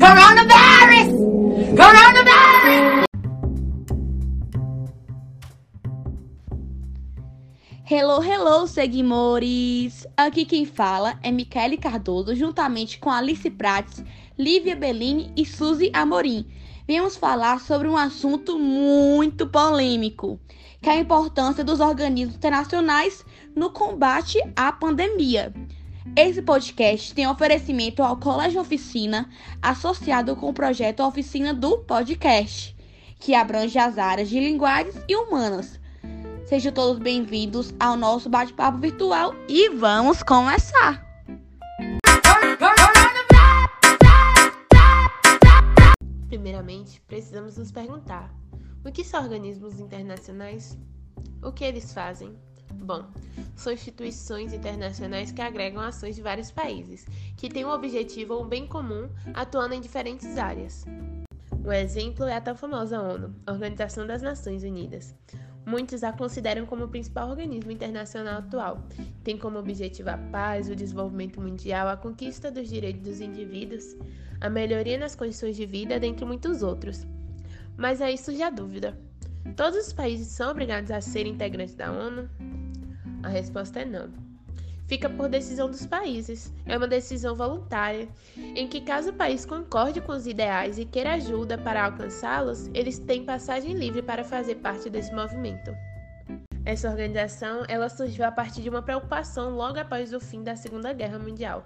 Coronavirus! Coronavirus! Hello, hello, seguimores! Aqui quem fala é Michele Cardoso, juntamente com Alice Prates, Lívia Bellini e Suzy Amorim. Viemos falar sobre um assunto muito polêmico, que é a importância dos organismos internacionais no combate à pandemia. Esse podcast tem oferecimento ao Colégio Oficina, associado com o projeto Oficina do Podcast, que abrange as áreas de linguagens e humanas. Sejam todos bem-vindos ao nosso bate-papo virtual e vamos começar! Primeiramente, precisamos nos perguntar: o que são organismos internacionais? O que eles fazem? Bom, são instituições internacionais que agregam ações de vários países, que têm um objetivo ou um bem comum, atuando em diferentes áreas. Um exemplo é a tão famosa ONU, Organização das Nações Unidas. Muitos a consideram como o principal organismo internacional atual. Tem como objetivo a paz, o desenvolvimento mundial, a conquista dos direitos dos indivíduos, a melhoria nas condições de vida, dentre muitos outros. Mas aí surge a dúvida: todos os países são obrigados a ser integrantes da ONU? A resposta é não. Fica por decisão dos países. É uma decisão voluntária, em que, caso o país concorde com os ideais e queira ajuda para alcançá-los, eles têm passagem livre para fazer parte desse movimento. Essa organização ela surgiu a partir de uma preocupação logo após o fim da Segunda Guerra Mundial.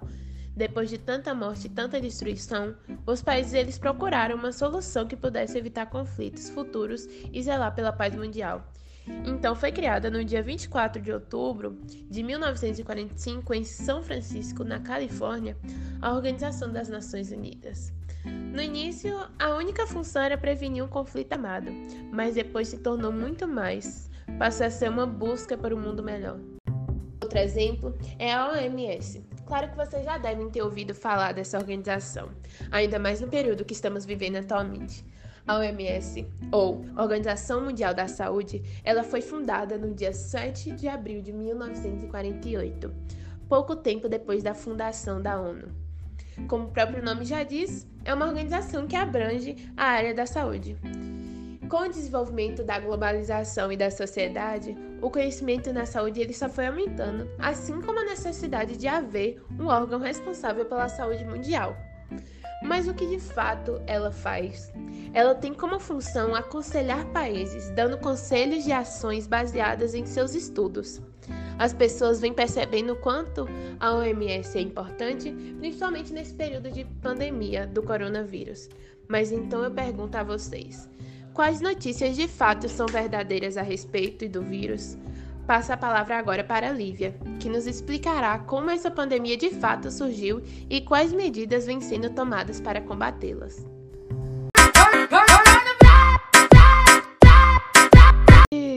Depois de tanta morte e tanta destruição, os países eles procuraram uma solução que pudesse evitar conflitos futuros e zelar pela paz mundial. Então foi criada no dia 24 de outubro de 1945 em São Francisco, na Califórnia, a Organização das Nações Unidas. No início, a única função era prevenir um conflito armado, mas depois se tornou muito mais. Passou a ser uma busca para um mundo melhor. Outro exemplo é a OMS. Claro que vocês já devem ter ouvido falar dessa organização, ainda mais no período que estamos vivendo atualmente. A OMS, ou Organização Mundial da Saúde, ela foi fundada no dia 7 de abril de 1948, pouco tempo depois da fundação da ONU. Como o próprio nome já diz, é uma organização que abrange a área da saúde. Com o desenvolvimento da globalização e da sociedade, o conhecimento na saúde ele só foi aumentando, assim como a necessidade de haver um órgão responsável pela saúde mundial. Mas o que de fato ela faz? Ela tem como função aconselhar países, dando conselhos de ações baseadas em seus estudos. As pessoas vêm percebendo quanto a OMS é importante, principalmente nesse período de pandemia do coronavírus. Mas então eu pergunto a vocês: quais notícias de fato são verdadeiras a respeito do vírus? Passo a palavra agora para a Lívia, que nos explicará como essa pandemia de fato surgiu e quais medidas vêm sendo tomadas para combatê-las.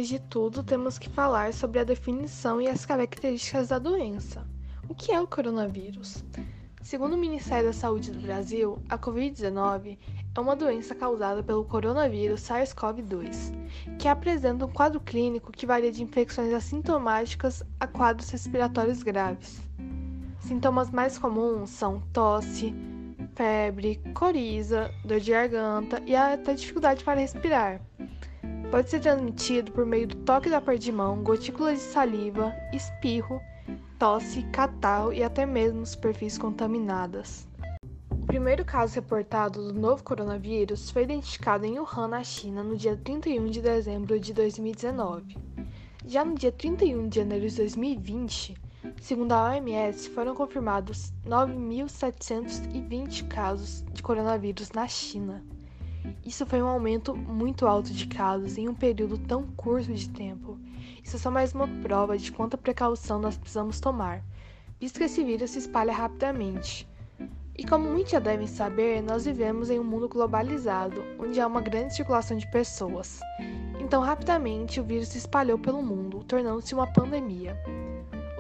De tudo, temos que falar sobre a definição e as características da doença. O que é o coronavírus? Segundo o Ministério da Saúde do Brasil, a Covid-19 é uma doença causada pelo coronavírus SARS-CoV-2, que apresenta um quadro clínico que varia de infecções assintomáticas a quadros respiratórios graves. Sintomas mais comuns são tosse, febre, coriza, dor de garganta e até dificuldade para respirar. Pode ser transmitido por meio do toque da parte de mão, gotículas de saliva, espirro, tosse, catarro e até mesmo superfícies contaminadas. O primeiro caso reportado do novo coronavírus foi identificado em Wuhan, na China, no dia 31 de dezembro de 2019. Já no dia 31 de janeiro de 2020, segundo a OMS, foram confirmados 9.720 casos de coronavírus na China. Isso foi um aumento muito alto de casos em um período tão curto de tempo. Isso é só mais uma prova de quanta precaução nós precisamos tomar, visto que esse vírus se espalha rapidamente. E como muitos já devem saber, nós vivemos em um mundo globalizado, onde há uma grande circulação de pessoas. Então, rapidamente, o vírus se espalhou pelo mundo, tornando-se uma pandemia.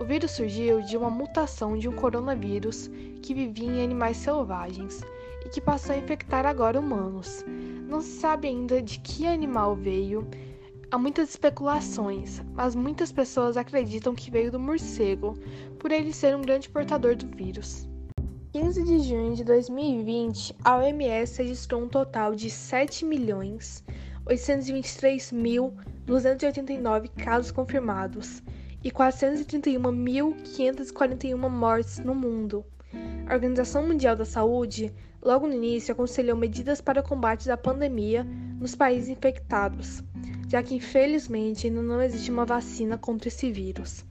O vírus surgiu de uma mutação de um coronavírus que vivia em animais selvagens e que passou a infectar agora humanos. Não se sabe ainda de que animal veio. Há muitas especulações, mas muitas pessoas acreditam que veio do morcego, por ele ser um grande portador do vírus. 15 de junho de 2020, a OMS registrou um total de 7.823.289 casos confirmados e 431.541 mortes no mundo. A Organização Mundial da Saúde, logo no início, aconselhou medidas para o combate da pandemia nos países infectados, já que infelizmente ainda não existe uma vacina contra esse vírus.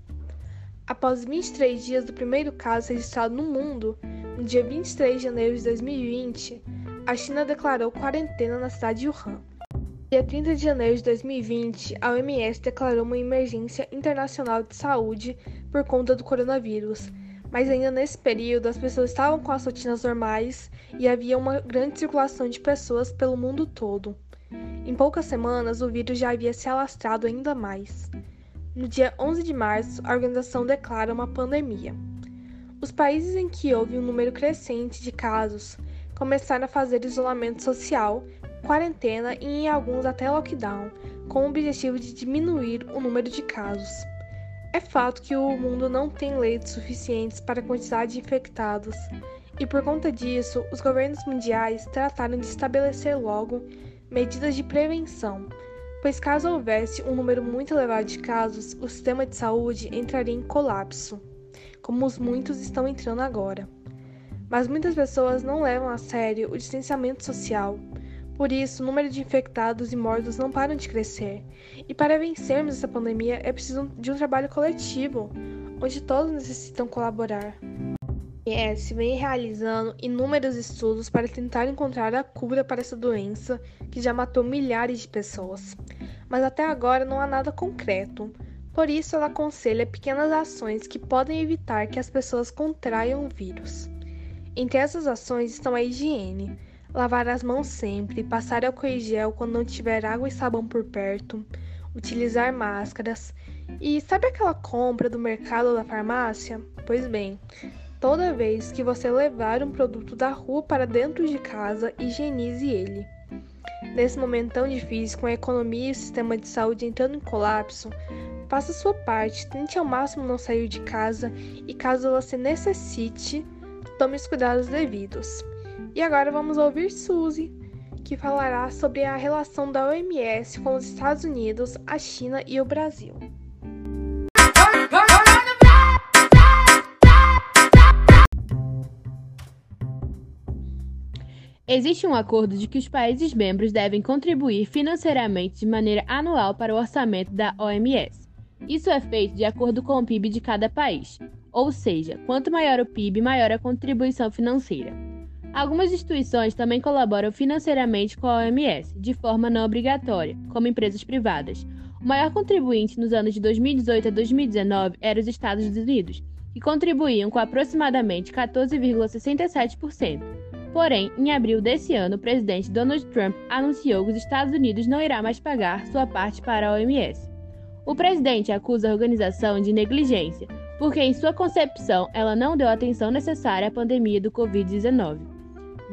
Após 23 dias do primeiro caso registrado no mundo, no dia 23 de janeiro de 2020, a China declarou quarentena na cidade de Wuhan. No dia 30 de janeiro de 2020, a OMS declarou uma emergência internacional de saúde por conta do coronavírus, mas ainda nesse período as pessoas estavam com as rotinas normais e havia uma grande circulação de pessoas pelo mundo todo. Em poucas semanas, o vírus já havia se alastrado ainda mais. No dia 11 de março, a organização declara uma pandemia. Os países em que houve um número crescente de casos começaram a fazer isolamento social, quarentena e, em alguns, até lockdown, com o objetivo de diminuir o número de casos. É fato que o mundo não tem leitos suficientes para a quantidade de infectados, e por conta disso, os governos mundiais trataram de estabelecer logo medidas de prevenção pois caso houvesse um número muito elevado de casos, o sistema de saúde entraria em colapso, como os muitos estão entrando agora. Mas muitas pessoas não levam a sério o distanciamento social. Por isso, o número de infectados e mortos não param de crescer. E para vencermos essa pandemia é preciso de um trabalho coletivo, onde todos necessitam colaborar. OMS vem realizando inúmeros estudos para tentar encontrar a cura para essa doença que já matou milhares de pessoas. Mas até agora não há nada concreto. Por isso, ela aconselha pequenas ações que podem evitar que as pessoas contraiam o vírus. Entre essas ações estão a higiene, lavar as mãos sempre, passar álcool em gel quando não tiver água e sabão por perto, utilizar máscaras. E sabe aquela compra do mercado ou da farmácia? Pois bem, Toda vez que você levar um produto da rua para dentro de casa, higienize ele. Nesse momento tão difícil, com a economia e o sistema de saúde entrando em colapso, faça sua parte, tente ao máximo não sair de casa e, caso você necessite, tome os cuidados devidos. E agora vamos ouvir Suzy, que falará sobre a relação da OMS com os Estados Unidos, a China e o Brasil. Existe um acordo de que os países membros devem contribuir financeiramente de maneira anual para o orçamento da OMS. Isso é feito de acordo com o PIB de cada país, ou seja, quanto maior o PIB, maior a contribuição financeira. Algumas instituições também colaboram financeiramente com a OMS, de forma não obrigatória, como empresas privadas. O maior contribuinte nos anos de 2018 a 2019 era os Estados Unidos, que contribuíam com aproximadamente 14,67%. Porém, em abril desse ano, o presidente Donald Trump anunciou que os Estados Unidos não irá mais pagar sua parte para a OMS. O presidente acusa a organização de negligência, porque em sua concepção ela não deu a atenção necessária à pandemia do Covid-19.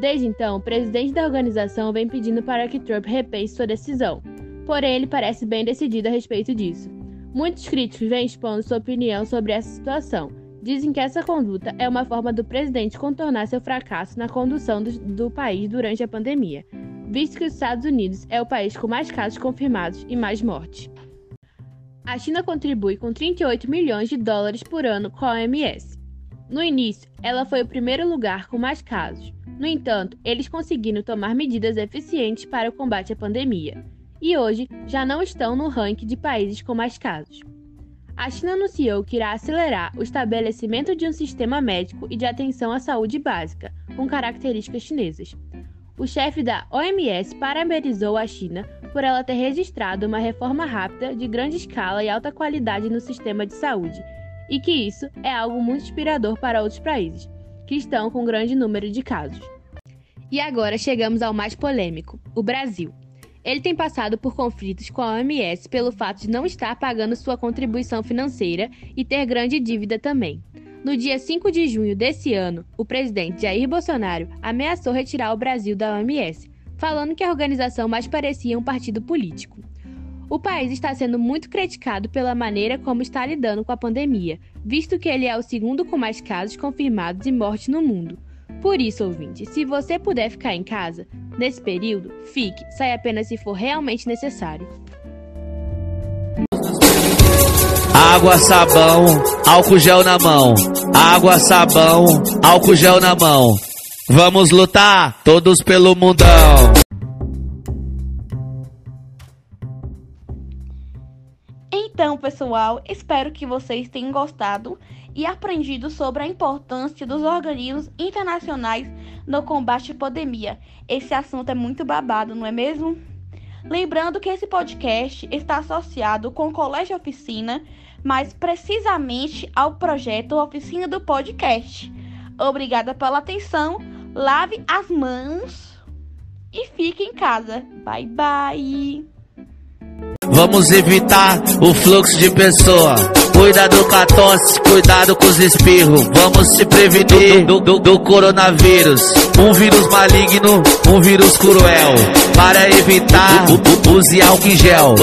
Desde então, o presidente da organização vem pedindo para que Trump repense sua decisão, porém ele parece bem decidido a respeito disso. Muitos críticos vêm expondo sua opinião sobre essa situação, Dizem que essa conduta é uma forma do presidente contornar seu fracasso na condução do, do, país durante a pandemia, visto que os Estados Unidos é o país com mais casos confirmados e mais mortes. A China contribui com 38 milhões de dólares por ano com a OMS. No início, ela foi o primeiro lugar com mais casos. No entanto, eles conseguiram tomar medidas eficientes para o combate à pandemia, e hoje já não estão no ranking de países com mais casos. A China anunciou que irá acelerar o estabelecimento de um sistema médico e de atenção à saúde básica, com características chinesas. O chefe da OMS parabenizou a China por ela ter registrado uma reforma rápida, de grande escala e alta qualidade no sistema de saúde, e que isso é algo muito inspirador para outros países, que estão com grande número de casos. E agora chegamos ao mais polêmico: o Brasil. Ele tem passado por conflitos com a OMS pelo fato de não estar pagando sua contribuição financeira e ter grande dívida também. No dia 5 de junho desse ano, o presidente Jair Bolsonaro ameaçou retirar o Brasil da OMS, falando que a organização mais parecia um partido político. O país está sendo muito criticado pela maneira como está lidando com a pandemia, visto que ele é o segundo com mais casos confirmados e mortes no mundo. Por isso, ouvinte, se você puder ficar em casa, nesse período, fique, sai apenas se for realmente necessário. Água, sabão, álcool gel na mão. Água, sabão, álcool gel na mão. Vamos lutar, todos pelo mundão. Então, pessoal, espero que vocês tenham gostado e aprendido sobre a importância dos organismos internacionais no combate à pandemia. Esse assunto é muito babado, não é mesmo? Lembrando que esse podcast está associado com o Colégio Oficina, mais precisamente ao projeto Oficina do Podcast. Obrigada pela atenção, lave as mãos e fique em casa. Bye bye! Vamos evitar o fluxo de pessoa. Cuidado com a tosse, cuidado com os espirros. Vamos se prevenir do, do, do, coronavírus. Um vírus maligno, um vírus cruel. Para evitar, use álcool em gel.